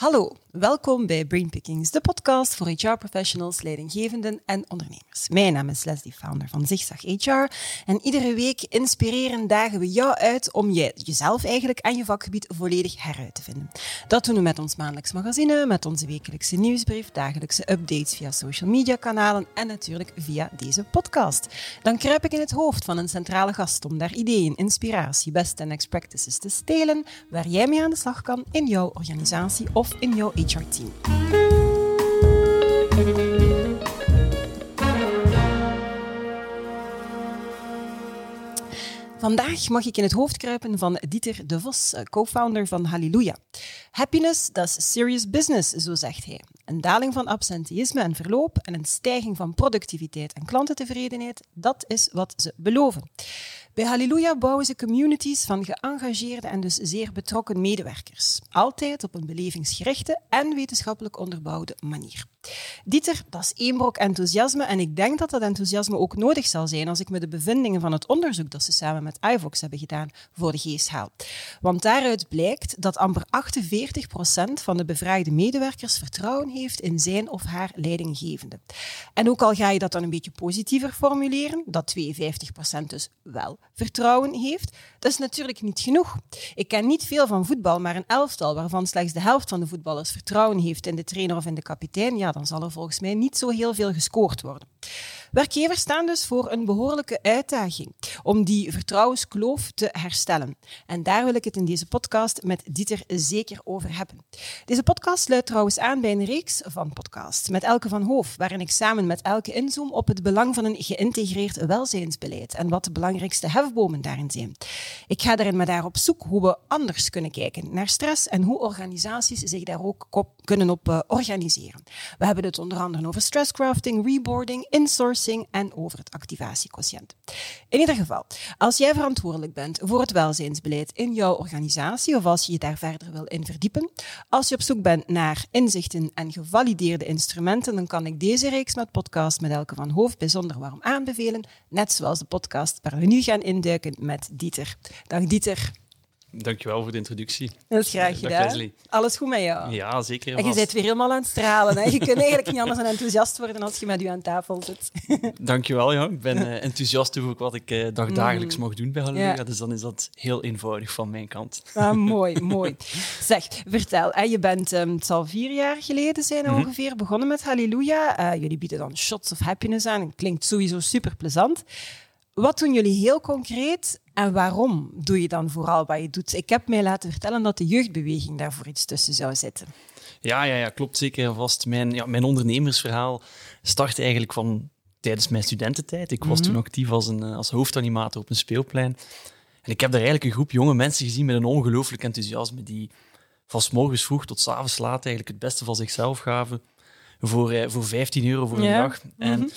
Hallo, welkom bij Brainpickings, de podcast voor HR-professionals, leidinggevenden en ondernemers. Mijn naam is Leslie, founder van Zigzag HR. En iedere week inspireren dagen we jou uit om je, jezelf eigenlijk en je vakgebied volledig heruit te vinden. Dat doen we met ons maandelijks magazine, met onze wekelijkse nieuwsbrief, dagelijkse updates via social media kanalen en natuurlijk via deze podcast. Dan kruip ik in het hoofd van een centrale gast om daar ideeën, inspiratie, best en next practices te stelen, waar jij mee aan de slag kan in jouw organisatie of in jouw HR-team. Vandaag mag ik in het hoofd kruipen van Dieter de Vos, co-founder van Halleluja. Happiness, dat is serious business, zo zegt hij. Een daling van absenteïsme en verloop en een stijging van productiviteit en klantentevredenheid, dat is wat ze beloven. Bij Halleluja bouwen ze communities van geëngageerde en dus zeer betrokken medewerkers. Altijd op een belevingsgerichte en wetenschappelijk onderbouwde manier. Dieter, dat is één brok enthousiasme en ik denk dat dat enthousiasme ook nodig zal zijn als ik me de bevindingen van het onderzoek dat ze samen met iVox hebben gedaan voor de haal. Want daaruit blijkt dat amper 48% van de bevraagde medewerkers vertrouwen heeft in zijn of haar leidinggevende. En ook al ga je dat dan een beetje positiever formuleren, dat 52% dus wel vertrouwen heeft, dat is natuurlijk niet genoeg. Ik ken niet veel van voetbal, maar een elftal waarvan slechts de helft van de voetballers vertrouwen heeft in de trainer of in de kapitein, ja, dan zal er volgens mij niet zo heel veel gescoord worden. Werkgevers staan dus voor een behoorlijke uitdaging om die vertrouwenskloof te herstellen. En daar wil ik het in deze podcast met Dieter zeker over hebben. Deze podcast sluit trouwens aan bij een reeks van podcasts met Elke van Hoof, waarin ik samen met Elke inzoom op het belang van een geïntegreerd welzijnsbeleid en wat de belangrijkste hefbomen daarin zijn. Ik ga daarin met daar op zoek hoe we anders kunnen kijken naar stress en hoe organisaties zich daar ook op kunnen op uh, organiseren. We hebben het onder andere over stresscrafting, reboarding, insourcing en over het activatiequotient. In ieder geval, als jij verantwoordelijk bent voor het welzijnsbeleid in jouw organisatie of als je je daar verder wil in verdiepen, als je op zoek bent naar inzichten en gevalideerde instrumenten, dan kan ik deze reeks met podcast met Elke van Hoofd bijzonder warm aanbevelen, net zoals de podcast waar we nu gaan induiken met Dieter. Dag Dieter. Dankjewel voor de introductie. Dat is graag gedaan. Alles goed met jou? Ja, zeker. En je bent weer helemaal aan het stralen. Hè? Je kunt eigenlijk niet anders dan enthousiast worden als je met u aan tafel zit. Dankjewel, ja. Ik ben uh, enthousiast over wat ik uh, dagdagelijks mm. mag doen bij Halleluja. Ja. Dus dan is dat heel eenvoudig van mijn kant. Ah, mooi, mooi. Zeg, vertel. Hè, je bent, um, het zal vier jaar geleden zijn mm -hmm. ongeveer, begonnen met Halleluja. Uh, jullie bieden dan shots of happiness aan. Klinkt sowieso super plezant. Wat doen jullie heel concreet en waarom doe je dan vooral wat je doet? Ik heb mij laten vertellen dat de jeugdbeweging daarvoor iets tussen zou zitten. Ja, ja, ja klopt zeker vast. Mijn, ja, mijn ondernemersverhaal start eigenlijk van tijdens mijn studententijd. Ik was mm -hmm. toen actief als, een, als hoofdanimator op een speelplein. En ik heb daar eigenlijk een groep jonge mensen gezien met een ongelooflijk enthousiasme, die van s morgens vroeg tot s avonds laat eigenlijk het beste van zichzelf gaven voor, voor 15 euro voor een ja. dag. En mm -hmm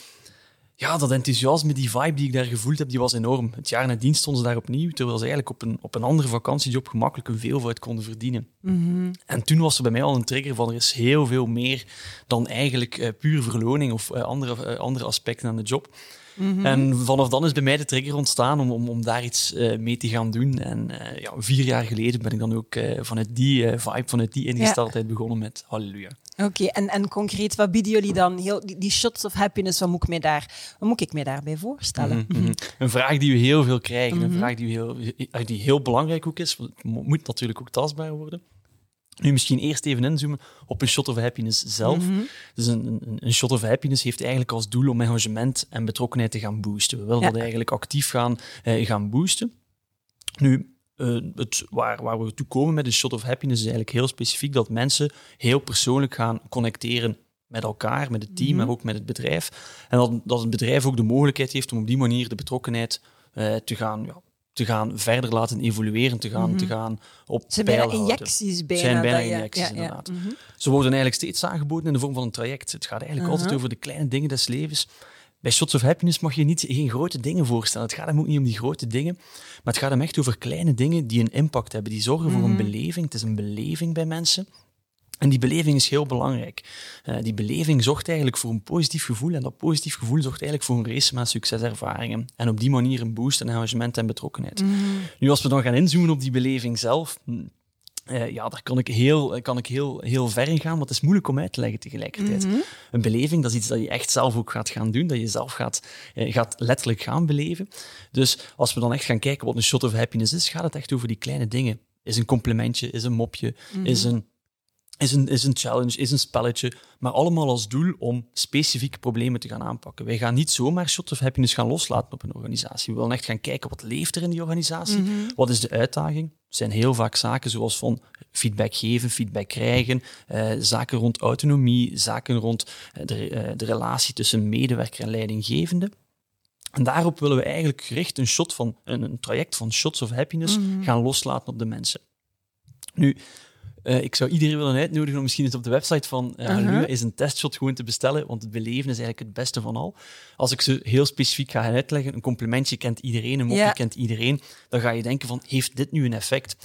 ja, dat enthousiasme, die vibe die ik daar gevoeld heb, die was enorm. Het jaar nadien stonden ze daar opnieuw, terwijl ze eigenlijk op een, op een andere vakantiejob gemakkelijk een veelvoud konden verdienen. Mm -hmm. En toen was er bij mij al een trigger van er is heel veel meer dan eigenlijk uh, puur verloning of uh, andere, uh, andere aspecten aan de job. Mm -hmm. En vanaf dan is bij mij de trigger ontstaan om, om, om daar iets uh, mee te gaan doen. En uh, ja, vier jaar geleden ben ik dan ook uh, vanuit die vibe, vanuit die ingesteldheid ja. begonnen met Halleluja. Oké, okay, en, en concreet, wat bieden jullie dan? Heel, die, die, shots of happiness, wat moet ik mij, daar, wat moet ik mij daarbij voorstellen? Mm -hmm. Een vraag die we heel veel krijgen, een vraag die, we heel, die heel belangrijk ook is. Het moet natuurlijk ook tastbaar worden. Nu misschien eerst even inzoomen op een shot of happiness zelf. Mm -hmm. Dus een, een, een, shot of happiness heeft eigenlijk als doel om engagement en betrokkenheid te gaan boosten. We willen ja. dat eigenlijk actief gaan, eh, gaan boosten. Nu, uh, het, waar, waar we toe komen met een shot of happiness is eigenlijk heel specifiek dat mensen heel persoonlijk gaan connecteren met elkaar, met het team, mm -hmm. maar ook met het bedrijf. En dat, dat het bedrijf ook de mogelijkheid heeft om op die manier de betrokkenheid uh, te gaan ja, te gaan verder laten evolueren, te gaan, mm -hmm. te gaan op Ze bijna injecties bijna. zijn bijna injecties, ja, ja, inderdaad. Mm -hmm. Ze worden eigenlijk steeds aangeboden in de vorm van een traject. Het gaat eigenlijk uh -huh. altijd over de kleine dingen des levens. Bij Shots of Happiness mag je niet, geen grote dingen voorstellen. Het gaat hem ook niet om die grote dingen, maar het gaat hem echt over kleine dingen die een impact hebben, die zorgen mm -hmm. voor een beleving. Het is een beleving bij mensen. En die beleving is heel belangrijk. Uh, die beleving zorgt eigenlijk voor een positief gevoel en dat positief gevoel zorgt eigenlijk voor een race met succeservaringen. En op die manier een boost in engagement en betrokkenheid. Mm. Nu, als we dan gaan inzoomen op die beleving zelf, Uh, ja, daar kan ik, heel, kan ik heel, heel ver in gaan, maar het is moeilijk om uit te leggen tegelijkertijd. Mhm. Een beleving, dat is iets dat je echt zelf ook gaat gaan doen, dat je zelf gaat, eh, gaat letterlijk gaan beleven. Dus als we dan echt gaan kijken wat een shot of happiness is, gaat het echt over die kleine dingen. Is een complimentje, is een mopje, is een is een, is een challenge, is een spelletje, maar allemaal als doel om specifieke problemen te gaan aanpakken. Wij gaan niet zomaar shot of happiness gaan loslaten op een organisatie. We willen echt gaan kijken wat leeft er in die organisatie, wat is de uitdaging. Het zijn heel vaak zaken zoals van feedback geven, feedback krijgen, eh, zaken rond autonomie, zaken rond eh, de, eh, de relatie tussen medewerker en leidinggevende. En daarop willen we eigenlijk gericht een, shot van, een, een traject van shots of happiness gaan loslaten op de mensen. Nu, eh, ik zou iedereen willen uitnodigen om misschien eens op de website van uh, Halleluja is een testshot gewoon te bestellen, want het beleven is eigenlijk het beste van al. Als ik ze heel specifiek ga uitleggen, een complimentje kent iedereen, een mopje Ja. kent iedereen, dan ga je denken van, heeft dit nu een effect?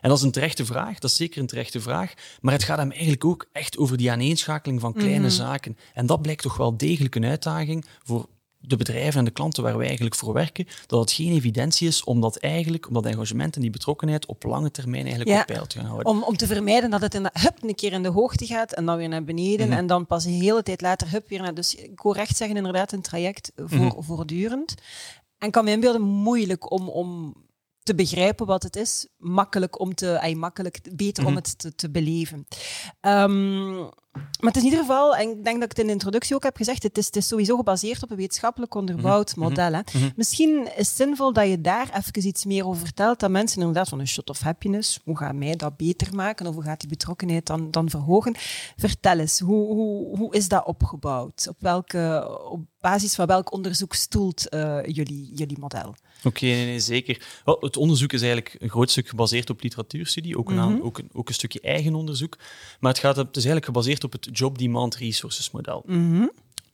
En dat is een terechte vraag, dat is zeker een terechte vraag, maar het gaat hem eigenlijk ook echt over die aaneenschakeling van kleine zaken. En dat blijkt toch wel degelijk een uitdaging voor de bedrijven en de klanten waar wij eigenlijk voor werken, dat het geen evidentie is om dat eigenlijk, om dat engagement en die betrokkenheid op lange termijn eigenlijk Ja. op peil te gaan houden. Om, om te vermijden dat het in, hup, een keer in de hoogte gaat en dan weer naar beneden Mhm. en dan pas een hele tijd later hup, weer naar... Dus ik hoor recht zeggen, inderdaad, een traject voor, Mhm. voortdurend. En kan me inbeelden, moeilijk om, om te begrijpen wat het is. Makkelijk om te... ay, makkelijk, beter om Mhm. het te, te beleven. Ehm, maar het is in ieder geval, en ik denk dat ik het in de introductie ook heb gezegd, het is, het is sowieso gebaseerd op een wetenschappelijk onderbouwd Mhm. model. Hè. Mhm. Misschien is het zinvol dat je daar even iets meer over vertelt, dat mensen inderdaad van een shot of happiness, hoe gaat mij dat beter maken of hoe gaat die betrokkenheid dan, dan verhogen? Vertel eens, hoe, hoe, hoe is dat opgebouwd? Op, welke, op basis van welk onderzoek stoelt eh, jullie, jullie model? Oké, nee, nee, zeker. Wel, het onderzoek is eigenlijk een groot stuk gebaseerd op literatuurstudie, ook een, ook een, ook een stukje eigen onderzoek. Maar het, gaat, het is eigenlijk gebaseerd op het Job Demand Resources model.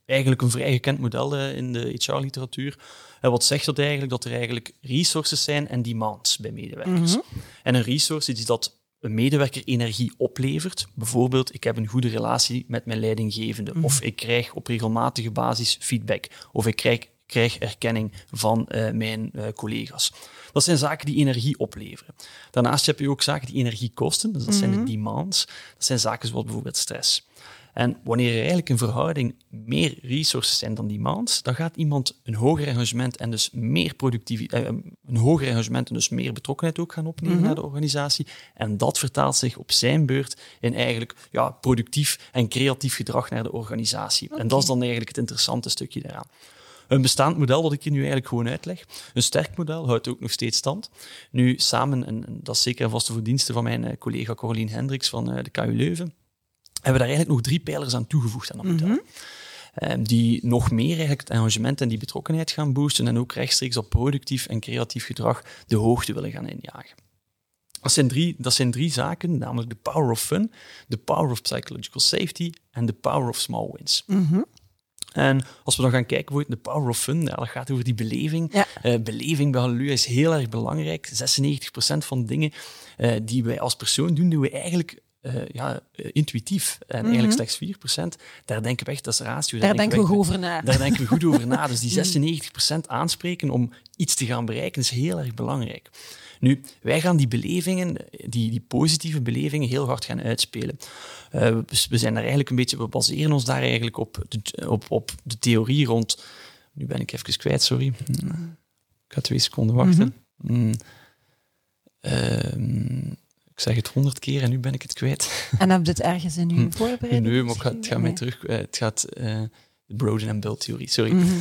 Eigenlijk een vrij gekend model eh, in de HR-literatuur. En wat zegt dat eigenlijk? Dat er eigenlijk resources zijn en demands bij medewerkers. En een resource is dat een medewerker energie oplevert. Bijvoorbeeld, ik heb een goede relatie met mijn leidinggevende. Of ik krijg op regelmatige basis feedback. Of ik krijg, krijg erkenning van eh, mijn eh, collega's. Dat zijn zaken die energie opleveren. Daarnaast heb je ook zaken die energie kosten. Dus dat zijn de demands. Dat zijn zaken zoals bijvoorbeeld stress. En wanneer er eigenlijk in verhouding meer resources zijn dan demands, dan gaat iemand een hoger engagement en dus meer productiviteit, eh, een hoger engagement en dus meer betrokkenheid ook gaan opnemen naar de organisatie. En dat vertaalt zich op zijn beurt in eigenlijk ja, productief en creatief gedrag naar de organisatie. En dat is dan eigenlijk het interessante stukje daaraan. Een bestaand model dat ik je nu eigenlijk gewoon uitleg. Een sterk model houdt ook nog steeds stand. Nu samen, en dat is zeker een vaste verdienste van mijn eh, collega Caroline Hendricks van eh, de KU Leuven, hebben we daar eigenlijk nog drie pijlers aan toegevoegd aan dat model. Ehm, die nog meer eigenlijk het engagement en die betrokkenheid gaan boosten en ook rechtstreeks op productief en creatief gedrag de hoogte willen gaan injagen. Dat zijn, drie, dat zijn drie zaken, namelijk de power of fun, de power of psychological safety en de power of small wins. En als we dan gaan kijken voor de power of fun, ja, dat gaat over die beleving. Ja. Eh, beleving bij Halleluja is heel erg belangrijk. 96% van de dingen eh, die wij als persoon doen, doen we eigenlijk eh, ja, eh, intuïtief. En eigenlijk slechts 4%. Daar denken we echt, dat is ratio. Daar denken we goed over na. Daar denken we goed over na. Dus die 96% aanspreken om iets te gaan bereiken is heel erg belangrijk. Nu, wij gaan die belevingen, die, die positieve belevingen, heel hard gaan uitspelen. Eh, we, zijn daar eigenlijk een beetje, we baseren ons daar eigenlijk op de, op, op de theorie rond. Nu ben ik even kwijt, sorry. Ik ga twee seconden wachten. Hmm. Ehm, ik zeg het honderd keer en nu ben ik het kwijt. En heb je het ergens in uw voorbereiding Nee, maar ik ga- het gaat mij terug. eh, het gaat eh, de Broden en Bill theorie. Sorry. Mhm.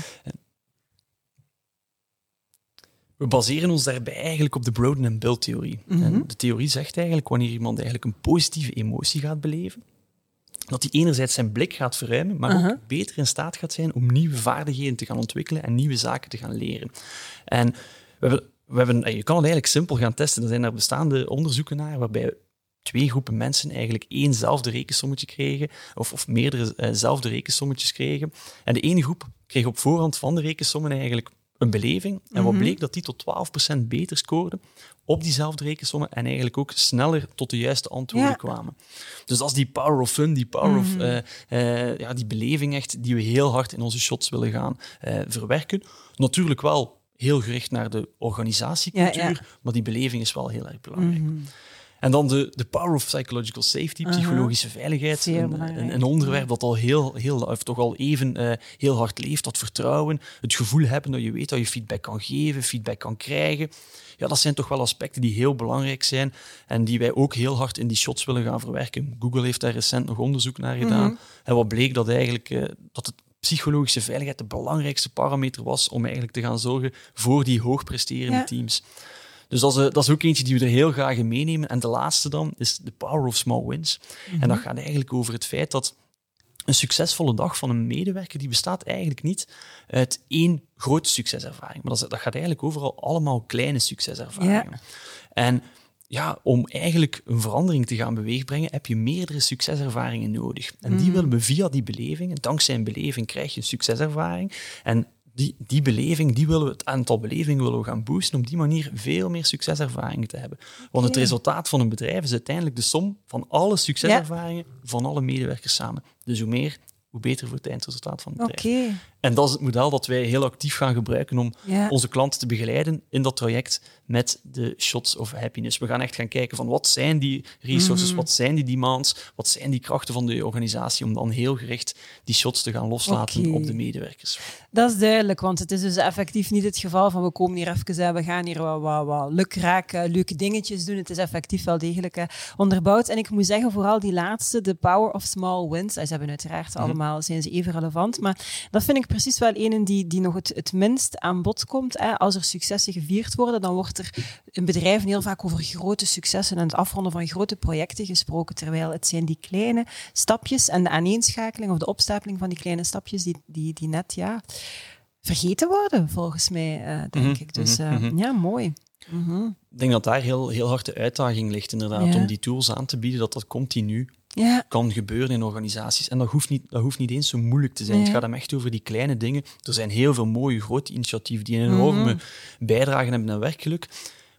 We baseren ons daarbij eigenlijk op de Broden en Bill theorie. Mhm. En de theorie zegt eigenlijk wanneer iemand eigenlijk een positieve emotie gaat beleven, dat hij enerzijds zijn blik gaat verruimen, maar Uh-huh. ook beter in staat gaat zijn om nieuwe vaardigheden te gaan ontwikkelen en nieuwe zaken te gaan leren. En we hebben, we hebben, eh, je kan het eigenlijk simpel gaan testen. Er zijn er bestaande onderzoeken naar waarbij twee groepen mensen eigenlijk éénzelfde rekensommetje kregen, of, of meerdere eh, zelfde rekensommetjes kregen. En de ene groep kreeg op voorhand van de rekensommen eigenlijk een beleving. En wat bleek dat die tot 12% beter scoorden op diezelfde rekensommen en eigenlijk ook sneller tot de juiste antwoorden Ja. kwamen. Dus dat is die power of fun, die power of eh, eh, ja, die beleving echt die we heel hard in onze shots willen gaan verwerken. Natuurlijk wel heel gericht naar de organisatiecultuur, Ja, ja. maar die beleving is wel heel erg belangrijk. En dan de, de power of psychological safety, psychologische veiligheid. Een, een, een, onderwerp dat al heel, heel of toch al even uh, heel hard leeft. Dat vertrouwen, het gevoel hebben dat je weet dat je feedback kan geven, feedback kan krijgen. Ja, dat zijn toch wel aspecten die heel belangrijk zijn en die wij ook heel hard in die shots willen gaan verwerken. Google heeft daar recent nog onderzoek naar gedaan. Mhm. En wat bleek dat eigenlijk uh, dat het psychologische veiligheid de belangrijkste parameter was om eigenlijk te gaan zorgen voor die hoogpresterende teams. Dus dat is, dat is, ook eentje die we er heel graag in meenemen. En de laatste dan is de power of small wins. En dat mhm. gaat eigenlijk over het feit dat een succesvolle dag van een medewerker die bestaat eigenlijk niet uit één grote succeservaring. Maar dat, dat gaat eigenlijk overal allemaal kleine succeservaringen. Ja. En ja, om eigenlijk een verandering te gaan beweegbrengen, heb je meerdere succeservaringen nodig. En die mhm. willen we via die beleving, dankzij een beleving krijg je een succeservaring. En die, die beleving, die willen we, het aantal belevingen willen we gaan boosten, om die manier veel meer succeservaringen te hebben. Want het resultaat van een bedrijf is uiteindelijk de som van alle succeservaringen van alle medewerkers samen. Dus hoe meer, hoe beter voor het eindresultaat van het bedrijf. En dat is het model dat wij heel actief gaan gebruiken om onze klanten te begeleiden in dat traject met de shots of happiness. We gaan echt gaan kijken van wat zijn die resources, mm wat zijn die demands, wat zijn die krachten van de organisatie, om dan heel gericht die shots te gaan loslaten op de medewerkers. Dat is duidelijk, want het is dus effectief niet het geval van we komen hier even, we gaan hier wat, wat, wat lukraak, leuke dingetjes doen. Het is effectief wel degelijk onderbouwd. En ik moet zeggen, vooral die laatste, de power of small wins, ze hebben uiteraard mhm. allemaal, zijn ze even relevant, maar dat vind ik precies wel een die, die nog het, het minst aan bod komt. Hè. Als er successen gevierd worden, dan wordt er in bedrijven heel vaak over grote successen en het afronden van grote projecten gesproken. Terwijl het zijn die kleine stapjes en de aaneenschakeling of de opstapeling van die kleine stapjes die, die, die net ja, vergeten worden, volgens mij, uh, denk mhm, ik. Dus uh, ja, mooi. Ik denk dat daar heel, heel hard de uitdaging ligt, inderdaad, om die tools aan te bieden, dat dat continu ja. kan gebeuren in organisaties. En dat hoeft niet, dat hoeft niet eens zo moeilijk te zijn. Het gaat hem echt over die kleine dingen. Er zijn heel veel mooie grote initiatieven die een enorme mm bijdrage hebben aan werkgeluk.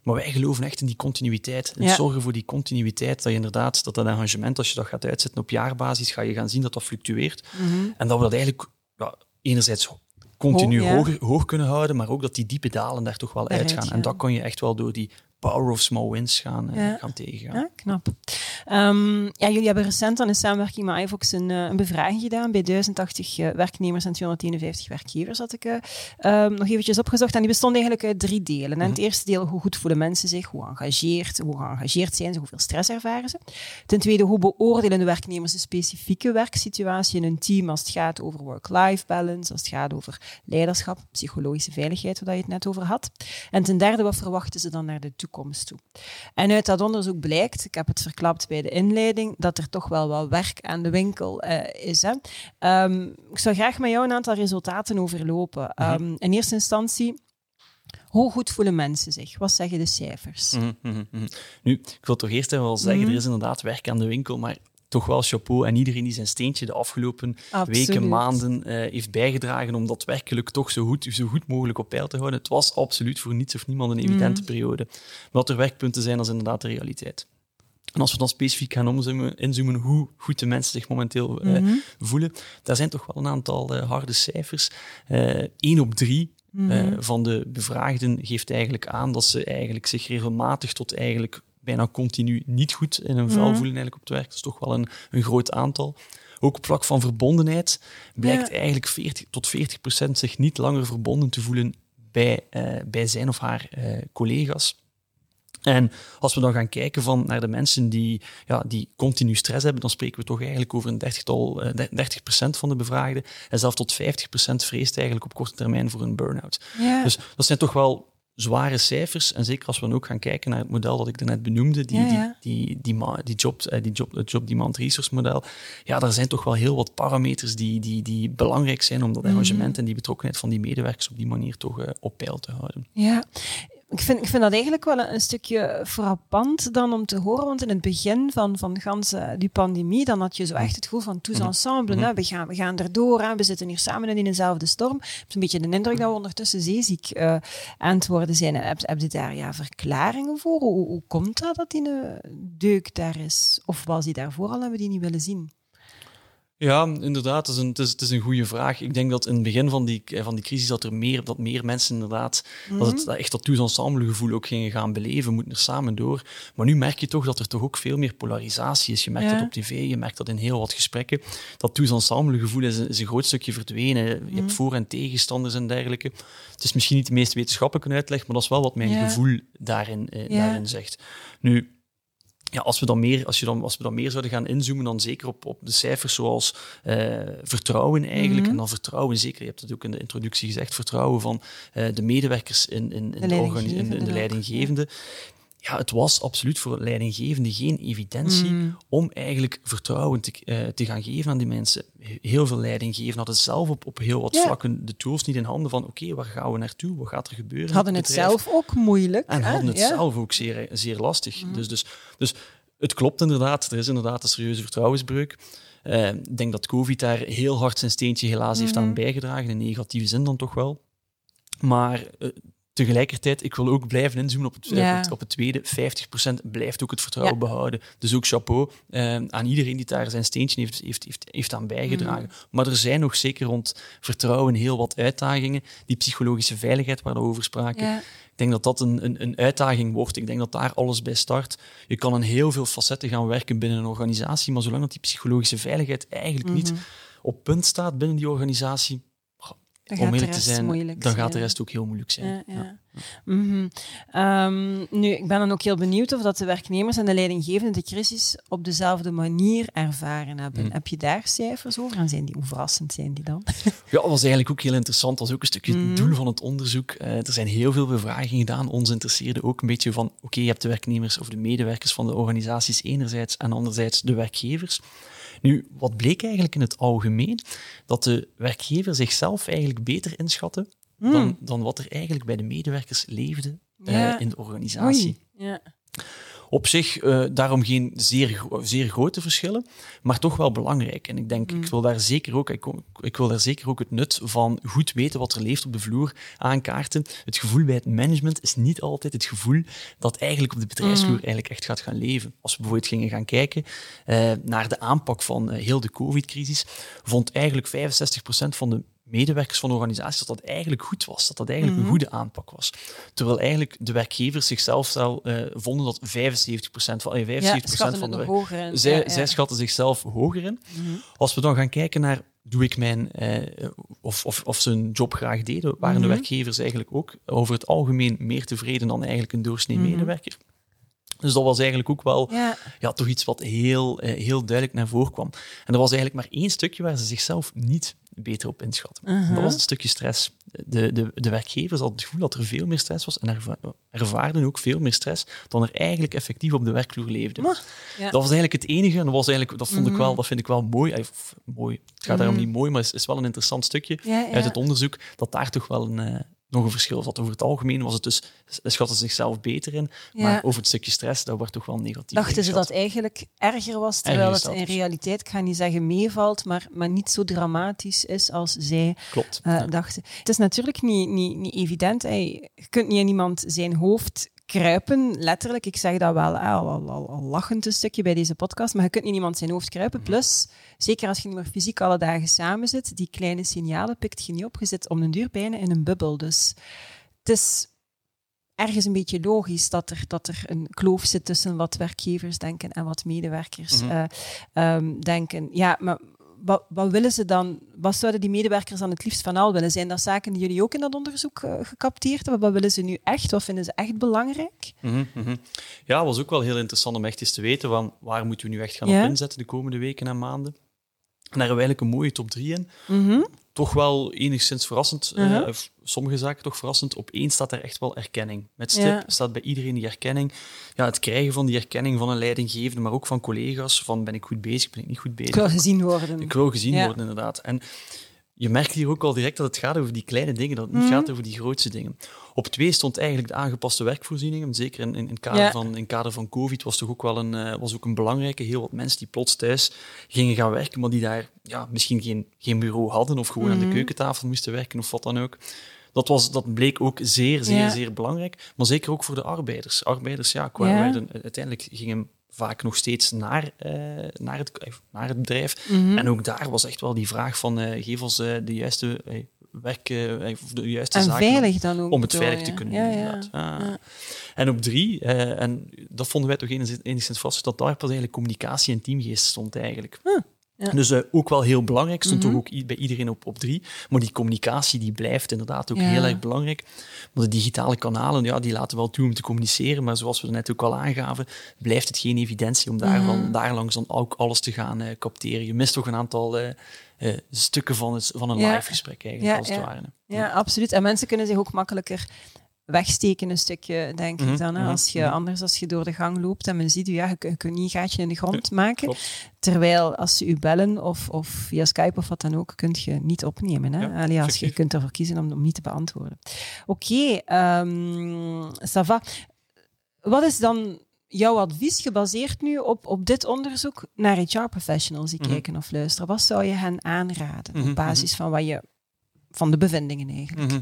Maar wij geloven echt in die continuïteit. En zorgen voor die continuïteit, dat je inderdaad, dat dat engagement, als je dat gaat uitzetten op jaarbasis, ga je gaan zien dat dat fluctueert. Mhm. En dat we dat eigenlijk ja, enerzijds continu hoog, hoog, kunnen houden, maar ook dat die diepe dalen daar toch wel uitgaan. En dat kan je echt wel door die power of small wins gaan, gaan tegengaan. Ja, knap. Um, ja, jullie hebben recent aan in samenwerking met iVox een, uh, een bevraging gedaan bij 1080 uh, werknemers en 251 werkgevers, had ik uh, um, nog eventjes opgezocht. En die bestond eigenlijk uit drie delen. En het mhm. eerste deel, hoe goed voelen mensen zich, hoe engageerd, hoe geëngageerd zijn ze, hoeveel stress ervaren ze. Ten tweede, hoe beoordelen de werknemers de specifieke werksituatie in een team als het gaat over work-life balance, als het gaat over leiderschap, psychologische veiligheid, waar je het net over had. En ten derde, wat verwachten ze dan naar de toekomst? Toe. En uit dat onderzoek blijkt, ik heb het verklapt bij de inleiding, dat er toch wel wat werk aan de winkel uh, is. Hè. Um, ik zou graag met jou een aantal resultaten overlopen. Um, in eerste instantie, hoe goed voelen mensen zich? Wat zeggen de cijfers? Mm -hmm, Nu, ik wil toch eerst wel zeggen, mhm. er is inderdaad werk aan de winkel, maar toch wel chapeau en iedereen die zijn steentje de afgelopen weken, maanden uh, heeft bijgedragen om dat werkelijk toch zo goed, zo goed mogelijk op peil te houden. Het was absoluut voor niets of niemand een evidente mm. periode. Maar wat er werkpunten zijn, dat is inderdaad de realiteit. En als we dan specifiek gaan omzoomen, inzoomen hoe goed de mensen zich momenteel mm -hmm. voelen, daar zijn toch wel een aantal uh, harde cijfers. Eén op drie mm van de bevraagden geeft eigenlijk aan dat ze eigenlijk zich regelmatig tot eigenlijk bijna continu niet goed in een vel mhm. voelen eigenlijk op het werk. Dat is toch wel een, een groot aantal. Ook op vlak van verbondenheid blijkt eigenlijk 40 tot 40 procent zich niet langer verbonden te voelen bij, uh, bij zijn of haar uh, collega's. En als we dan gaan kijken van naar de mensen die, ja, die continu stress hebben, dan spreken we toch eigenlijk over een dertigtal, 30% eh, van de bevraagden. En zelfs tot 50% vreest eigenlijk op korte termijn voor een burn-out. Ja. Dus dat zijn toch wel zware cijfers. En zeker als we dan ook gaan kijken naar het model dat ik net benoemde, die, die, die, die, die, job, eh, die job, het job demand resource model. Ja, daar zijn toch wel heel wat parameters die, die, die belangrijk zijn om dat mhm. engagement en die betrokkenheid van die medewerkers op die manier toch uh, op peil te houden. Ja, ik vind, ik vind dat eigenlijk wel een, stukje frappant dan om te horen, want in het begin van, van gans, die pandemie, dan had je zo echt het gevoel van tous mhm. ensemble, mm we, gaan, we gaan erdoor, hè, we zitten hier samen in dezelfde storm. Ik heb een beetje de indruk dat we ondertussen zeeziek uh, aan het worden zijn. Heb, heb je daar ja, verklaringen voor? Hoe, hoe komt dat dat die deuk daar is? Of was die daarvoor al, hebben we die niet willen zien? Ja, inderdaad. Het is, een, het, is, het is een goede vraag. Ik denk dat in het begin van die, van die crisis dat er meer, dat meer mensen inderdaad, dat het dat echt dat tous-ensemble gevoel ook gingen gaan beleven, moeten er samen door. Maar nu merk je toch dat er toch ook veel meer polarisatie is. Je merkt Ja. dat op tv, je merkt dat in heel wat gesprekken. Dat tous-ensemble gevoel is, een- is een groot stukje verdwenen. Je hebt voor- en tegenstanders en dergelijke. Het is misschien niet de meest wetenschappelijke uitleg, maar dat is wel wat mijn Ja. gevoel daarin, eh, Ja. daarin zegt. Nu, ja, als, we dan meer, als, je dan, als we dan meer zouden gaan inzoomen, dan zeker op, op de cijfers zoals eh, vertrouwen eigenlijk. Mhm. En dan vertrouwen zeker, je hebt het ook in de introductie gezegd, vertrouwen van eh, de medewerkers in, in, in, De in, de- in leidinggevende de leidinggevende. Ja, het was absoluut voor leidinggevende geen evidentie Mhm. om eigenlijk vertrouwen te, eh, te gaan geven aan die mensen. Heel veel leidinggevenden hadden zelf op, op heel wat Ja. vlakken de tools niet in handen van oké, waar gaan we naartoe? Wat gaat er gebeuren? Hadden het zelf ook moeilijk. En hè? hadden het Ja. Zelf ook zeer, zeer lastig. dus, dus, dus het klopt inderdaad. Er is inderdaad een serieuze vertrouwensbreuk. Eh, ik denk dat COVID daar heel hard zijn steentje helaas heeft aan bijgedragen, in negatieve zin dan toch wel. Maar eh, tegelijkertijd, ik wil ook blijven inzoomen op het, Ja. op het, op het tweede. 50% blijft ook het vertrouwen Ja. behouden. Dus ook chapeau eh, aan iedereen die daar zijn steentje heeft, heeft, heeft, heeft aan bijgedragen. Mhm. Maar er zijn nog zeker rond vertrouwen heel wat uitdagingen. Die psychologische veiligheid waar we over spraken. Ja. Ik denk dat dat een, een, een uitdaging wordt. Ik denk dat daar alles bij start. Je kan in heel veel facetten gaan werken binnen een organisatie, maar zolang dat die psychologische veiligheid eigenlijk niet Mhm. op punt staat binnen die organisatie, Dan om eerlijk te zijn, dan gaat de rest ook heel moeilijk zijn. Ja, ja. Mhm. Ehm, nu, ik ben dan ook heel benieuwd of dat de werknemers en de leidinggevenden de crisis op dezelfde manier ervaren hebben. Mhm. Heb je daar cijfers over? En zijn die, hoe verrassend zijn die dan? Ja, dat was eigenlijk ook heel interessant. Dat was ook een stukje Mhm. het doel van het onderzoek. Eh, er zijn heel veel bevragingen gedaan. Ons interesseerde ook een beetje van, oké, je hebt de werknemers of de medewerkers van de organisaties enerzijds en anderzijds de werkgevers. Nu, wat bleek eigenlijk in het algemeen? Dat de werkgever zichzelf eigenlijk beter inschatte dan, dan wat er eigenlijk bij de medewerkers leefde eh, in de organisatie. Oei. Ja. Op zich eh, daarom geen zeer, zeer grote verschillen, maar toch wel belangrijk. En ik denk, ik, wil daar zeker ook, ik, ik wil daar zeker ook het nut van goed weten wat er leeft op de vloer aankaarten. Het gevoel bij het management is niet altijd het gevoel dat eigenlijk op de bedrijfsvloer eigenlijk echt gaat gaan leven. Als we bijvoorbeeld gingen gaan kijken eh, naar de aanpak van eh, heel de COVID-crisis, vond eigenlijk 65% van de medewerkers van de organisatie dat dat eigenlijk goed was, dat dat eigenlijk een goede aanpak was. Terwijl eigenlijk de werkgevers zichzelf wel eh, vonden dat 75% van, eh, 75% Ja, schatten van de in. zij, Ja, zij schatten zichzelf hoger in. Als we dan gaan kijken naar doe ik mijn, eh, of, of, of ze hun job graag deden, waren de Mhm. werkgevers eigenlijk ook over het algemeen meer tevreden dan eigenlijk een doorsnee Mhm. medewerker. Dus dat was eigenlijk ook wel Ja. ja, toch iets wat heel, eh, heel duidelijk naar voren kwam. En er was eigenlijk maar één stukje waar ze zichzelf niet beter op inschatten. Dat was een stukje stress. De, de, de werkgevers hadden het gevoel dat er veel meer stress was en erva- ervaarden ook veel meer stress dan er eigenlijk effectief op de werkvloer leefde. Maar, ja. Dat was eigenlijk het enige en dat, was eigenlijk, dat, vond ik wel, dat vind ik wel mooi. Mooi. Het gaat daarom niet mooi, maar het is, is wel een interessant stukje Ja, ja. uit het onderzoek dat daar toch wel een, eh, nog een verschil zat. Over het algemeen was het dus, schatten zichzelf beter in, Ja. maar over het stukje stress, dat wordt toch wel negatief Dachten ze dat eigenlijk erger was, terwijl het in dus. realiteit, ik ga niet zeggen meevalt, maar, maar niet zo dramatisch is als zij Klopt. eh, Ja. dachten. Het is natuurlijk niet, niet, niet evident. Je kunt niet in iemand zijn hoofd kruipen, letterlijk. Ik zeg dat wel hè, al, al, al, al lachend een stukje bij deze podcast, maar je kunt niet iemand zijn hoofd kruipen. Mhm. Plus, zeker als je niet meer fysiek alle dagen samen zit, die kleine signalen pikt je niet op. Je zit om een duur bijna in een bubbel. Dus het is ergens een beetje logisch dat er, dat er een kloof zit tussen wat werkgevers denken en wat medewerkers Mhm. eh, ehm, denken. Ja, maar wat, wat willen ze dan? Wat zouden die medewerkers dan het liefst van al willen? Zijn dat zaken die jullie ook in dat onderzoek eh, gecapteerd hebben? Wat willen ze nu echt? Wat vinden ze echt belangrijk? Mhm, mhm. Ja, het was ook wel heel interessant om echt eens te weten van waar moeten we nu echt gaan Ja. op inzetten de komende weken en maanden. En daar hebben we eigenlijk een mooie top 3 in. Mhm. Toch wel enigszins verrassend, eh, of sommige zaken toch verrassend. Op één staat er echt wel erkenning. Met stip Ja. staat bij iedereen die erkenning. Ja, het krijgen van die erkenning van een leidinggevende, maar ook van collega's. Van ben ik goed bezig, ben ik niet goed bezig. Ik wil gezien worden. Ik wil gezien Ja. worden, inderdaad. En je merkt hier ook al direct dat het gaat over die kleine dingen, dat het niet Mhm. gaat over die grootste dingen. Op twee stond eigenlijk de aangepaste werkvoorzieningen. Zeker in, in, in, kader, Ja. van, in kader van COVID was toch ook wel een, eh, was ook een belangrijke. Heel wat mensen die plots thuis gingen gaan werken, maar die daar ja, misschien geen, geen bureau hadden of gewoon aan Mhm. de keukentafel moesten werken of wat dan ook. Dat, was, dat bleek ook zeer, zeer, Ja. zeer belangrijk. Maar zeker ook voor de arbeiders. Arbeiders, ja, qua- Ja. werden, uiteindelijk gingen vaak nog steeds naar, eh, naar, het, eh, naar het bedrijf. Mhm. En ook daar was echt wel die vraag van eh, geef ons de juiste werk, of de juiste En zaken veilig dan ook. om het veilig te kunnen ja, doen. ja. Ah. ja. En op drie, en dat vonden wij toch enigszins, enigszins vast, dat daar pas eigenlijk communicatie en teamgeest stond eigenlijk. Huh, ja. Dus eh, ook wel heel belangrijk, stond Mhm. toch ook i- bij iedereen op, op drie. Maar die communicatie die blijft inderdaad ook Ja. heel erg belangrijk. Maar de digitale kanalen, ja, die laten wel toe om te communiceren, maar zoals we net ook al aangaven, blijft het geen evidentie om daar, Mhm. van, daar langs dan ook alles te gaan eh, capteren. Je mist toch een aantal eh, stukken van, het, van een live gesprek eigenlijk, als het ware. Ja, absoluut. En mensen kunnen zich ook makkelijker wegsteken een stukje, denk ik Mhm, dan. Hè? mhm, Als je, mhm. Anders als je door de gang loopt en men ziet, ja, je, je kunt niet een gaatje in de grond maken. klopt. Terwijl als ze u bellen of, of via Skype of wat dan ook, kun je niet opnemen. Hè? Ja, Allee, als je kunt ervoor kiezen om, om niet te beantwoorden. Oké, ehm ça va. Wat is dan jouw advies gebaseerd nu op, op dit onderzoek naar HR-professionals die kijken of luisteren? Wat zou je hen aanraden op basis van wat je van de bevindingen eigenlijk? Mhm.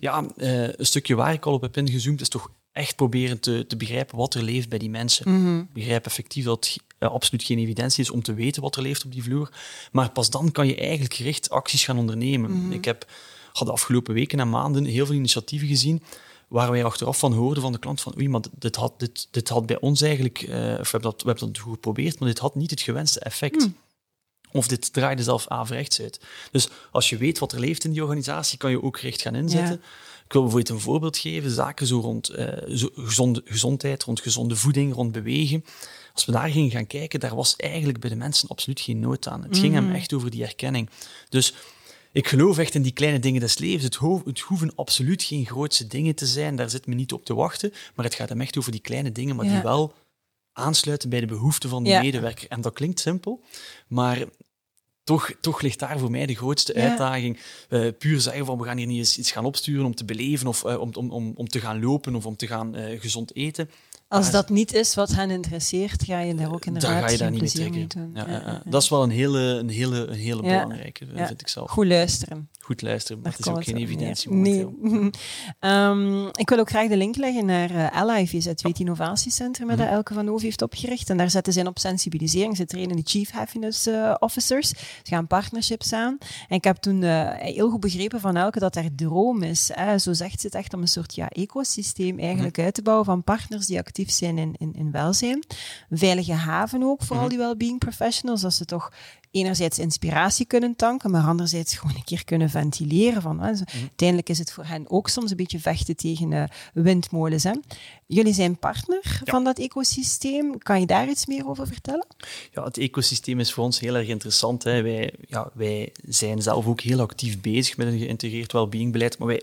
Ja, eh, een stukje waar ik al op heb ingezoomd is toch echt proberen te, te begrijpen wat er leeft bij die mensen. Mhm. Begrijp effectief dat het eh, absoluut geen evidentie is om te weten wat er leeft op die vloer. Maar pas dan kan je eigenlijk gericht acties gaan ondernemen. Mhm. Ik heb had de afgelopen weken en maanden heel veel initiatieven gezien waar wij achteraf van hoorden van de klant van oei, maar dit had, dit, dit had bij ons eigenlijk, eh, of we hebben, dat, we hebben dat goed geprobeerd, maar dit had niet het gewenste effect. Of dit draaide zelf averechts uit. Dus als je weet wat er leeft in die organisatie, kan je ook gericht gaan inzetten. Ik wil bijvoorbeeld een voorbeeld geven. Zaken zo rond eh, zo gezonde, gezondheid, rond gezonde voeding, rond bewegen. Als we daar gingen gaan kijken, daar was eigenlijk bij de mensen absoluut geen nood aan. Het ging hem echt over die erkenning. Dus ik geloof echt in die kleine dingen des levens. Het, ho- het hoeven absoluut geen grootse dingen te zijn, daar zit men niet op te wachten. Maar het gaat hem echt over die kleine dingen, maar Ja. die wel aansluiten bij de behoeften van Ja. medewerker. En dat klinkt simpel, maar toch, toch ligt daar voor mij de grootste Ja. uitdaging. Eh, puur zeggen van we gaan hier niet eens iets gaan opsturen om te beleven of eh, om, om, om, om te gaan lopen of om te gaan eh, gezond eten. Als dat niet is wat hen interesseert, ga je daar ook inderdaad Daar ga je daar geen niet mee plezier mee trekken. doen. Ja, Ja. Dat is wel een hele, een hele, een hele belangrijke, eh, vind ik zelf. Goed luisteren. Goed luisteren, maar Daar het is ook geen evidentie. Nee. Ehm, ik wil ook graag de link leggen naar uh, Ally, het Weet Innovatiecentrum, Mhm. dat Elke van Hoof heeft opgericht. En daar zetten ze in op sensibilisering. Ze trainen de Chief Happiness eh, Officers. Ze gaan partnerships aan. En ik heb toen eh, heel goed begrepen van Elke dat haar droom is. Hè, zo zegt ze het echt om een soort ja, ecosysteem eigenlijk Mhm. uit te bouwen van partners die actief zijn in, in, in welzijn. Een veilige haven ook voor al Mhm. die well-being professionals. Dat ze toch enerzijds inspiratie kunnen tanken, maar anderzijds gewoon een keer kunnen ventileren. Van, hè. Mhm. Uiteindelijk is het voor hen ook soms een beetje vechten tegen eh, windmolens. Hè. Jullie zijn partner van dat ecosysteem. Kan je daar iets meer over vertellen? Ja, het ecosysteem is voor ons heel erg interessant. Hè. Wij, ja, wij zijn zelf ook heel actief bezig met een geïntegreerd well-being beleid, maar wij,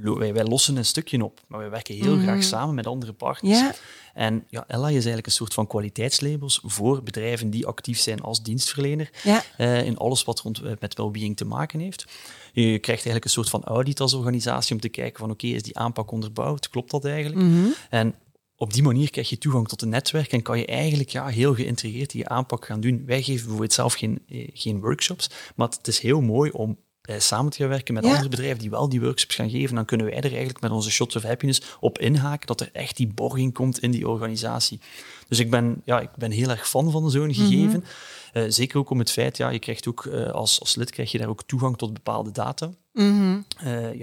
wij, wij lossen een stukje op. Maar wij werken heel graag samen met andere partners. En ja, Ella is eigenlijk een soort van kwaliteitslabels voor bedrijven die actief zijn als dienstverlener eh, in alles wat rond, eh, met well-being te maken heeft. Je krijgt eigenlijk een soort van audit als organisatie om te kijken van oké, is die aanpak onderbouwd? Klopt dat eigenlijk? Mhm. En op die manier krijg je toegang tot een netwerk en kan je eigenlijk ja, heel geïntegreerd die aanpak gaan doen. Wij geven bijvoorbeeld zelf geen, eh, geen workshops, maar het is heel mooi om samen te gaan werken met Ja. andere bedrijven die wel die workshops gaan geven. Dan kunnen wij er eigenlijk met onze Shots of Happiness op inhaken dat er echt die borging komt in die organisatie. Dus ik ben, ja, ik ben heel erg fan van zo'n Mhm. gegeven. Eh, zeker ook om het feit, ja, je krijgt ook eh, als, als lid krijg je daar ook toegang tot bepaalde data. Mhm. Eh,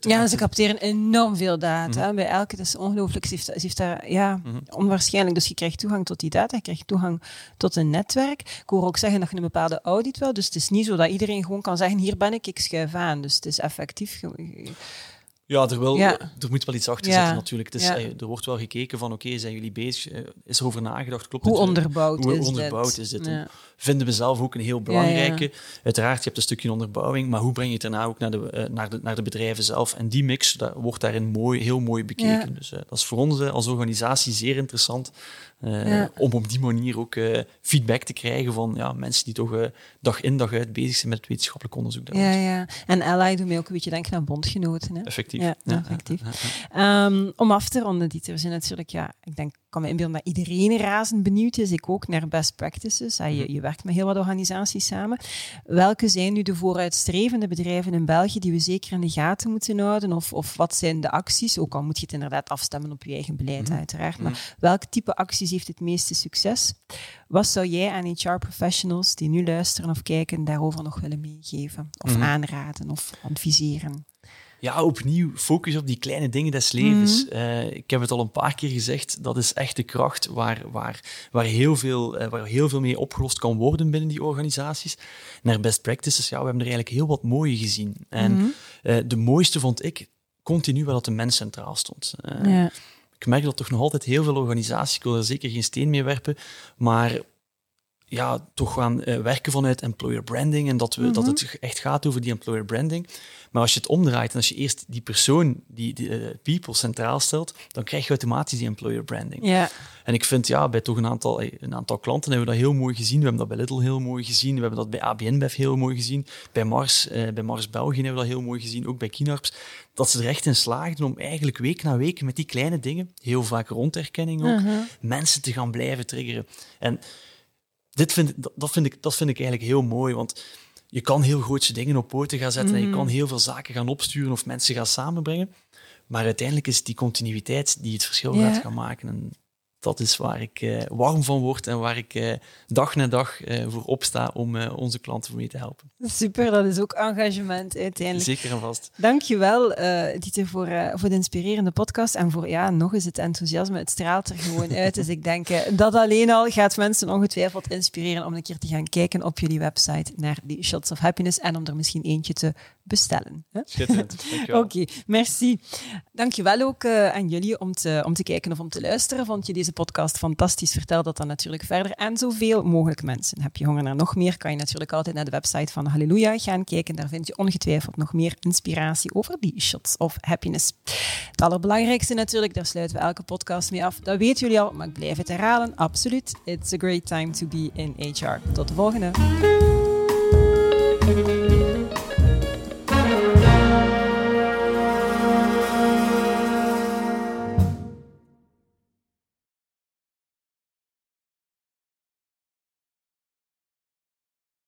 ja, ze capteren enorm veel data. Bij elke, dat is ongelooflijk. Ze heeft, ze heeft daar, ja, onwaarschijnlijk. Dus je krijgt toegang tot die data, je krijgt toegang tot een netwerk. Ik hoor ook zeggen dat je een bepaalde audit wil. Dus het is niet zo dat iedereen gewoon kan zeggen, hier ben ik, ik schuif aan. Dus het is effectief. Ja, er, Ja. er moet wel iets achter Ja. zitten natuurlijk. Het is, Ja. eh, er wordt wel gekeken van, oké, zijn jullie bezig? Eh, Is er over nagedacht? Klopt Hoe het? onderbouwd Hoe is onderbouwd dit? is dit? Vinden we zelf ook een heel belangrijke. Uiteraard, je hebt een stukje onderbouwing, maar hoe breng je het daarna ook naar de, eh, naar de, naar de bedrijven zelf? En die mix dat wordt daarin mooi, heel mooi bekeken. Dus dat is voor ons als organisatie zeer interessant eh, Ja. om op die manier ook eh, feedback te krijgen van ja, mensen die toch eh, dag in dag uit bezig zijn met het wetenschappelijk onderzoek. daar Ja, rond. ja. En Ally doet mij ook een beetje denken aan bondgenoten. Hè? Effectief. effectief. Ja, effectief. Um, om af te ronden, Dieter, we zijn natuurlijk, ja, ik denk, kan me inbeelden dat iedereen razend benieuwd is. Ik ook naar best practices. Je, mhm. je werkt met heel wat organisaties samen. Welke zijn nu de vooruitstrevende bedrijven in België die we zeker in de gaten moeten houden? Of, of wat zijn de acties? Ook al moet je het inderdaad afstemmen op je eigen beleid, mhm. uiteraard. Maar mhm. welke type acties heeft het meeste succes? Wat zou jij aan HR-professionals die nu luisteren of kijken daarover nog willen meegeven? Of aanraden of adviseren? ja, opnieuw focus op die kleine dingen des levens. Mhm. Eh, ik heb het al een paar keer gezegd, dat is echt de kracht waar, waar, waar, heel, veel, uh, waar heel veel mee opgelost kan worden binnen die organisaties. Naar best practices, ja, we hebben er eigenlijk heel wat mooie gezien. En mhm. eh, de mooiste vond ik continu wel dat de mens centraal stond. Ja. Ik merk dat toch nog altijd heel veel organisaties, ik wil er zeker geen steen mee werpen, maar ja, toch gaan werken vanuit employer branding en dat, we, dat mhm. het echt gaat over die employer branding. Maar als je het omdraait en als je eerst die persoon, die, die uh, people, centraal stelt, dan krijg je automatisch die employer branding. Ja. En ik vind, ja, bij toch een aantal, eh, een aantal klanten hebben we dat heel mooi gezien. We hebben dat bij Little heel mooi gezien. We hebben dat bij ABN Bev heel mooi gezien. Bij Mars, eh, bij Mars België hebben we dat heel mooi gezien. Ook bij Kinarps. Dat ze er echt in slaagden om eigenlijk week na week met die kleine dingen, heel vaak rondherkenning ook, uh-huh. mensen te gaan blijven triggeren. En dit vind, dat, vind ik, dat vind ik eigenlijk heel mooi, want je kan heel grootse dingen op poten gaan zetten en je mhm. kan heel veel zaken gaan opsturen of mensen gaan samenbrengen. Maar uiteindelijk is het die continuïteit die het verschil gaat gaan maken. En dat is waar ik uh, warm van word en waar ik uh, dag na dag uh, voor opsta om onze klanten mee te helpen. Super, dat is ook engagement uiteindelijk. Zeker en vast. Dankjewel, Dieter, voor, voor de inspirerende podcast en voor ja, nog eens het enthousiasme. Het straalt er gewoon uit. dus ik denk dat alleen al gaat mensen ongetwijfeld inspireren om een keer te gaan kijken op jullie website naar die Shots of Happiness en om er misschien eentje te bestellen. Schitterend, Oké, okay, merci. Dankjewel ook aan jullie om te, om te kijken of om te luisteren. Vond je deze podcast fantastisch. Vertel dat dan natuurlijk verder aan zoveel mogelijk mensen. Heb je honger naar nog meer, kan je natuurlijk altijd naar de website van Halleluja gaan kijken. Daar vind je ongetwijfeld nog meer inspiratie over die shots of happiness. Het allerbelangrijkste natuurlijk, daar sluiten we elke podcast mee af. Dat weten jullie al, maar ik blijf het herhalen. Absoluut. It's a great time to be in HR. Tot de volgende.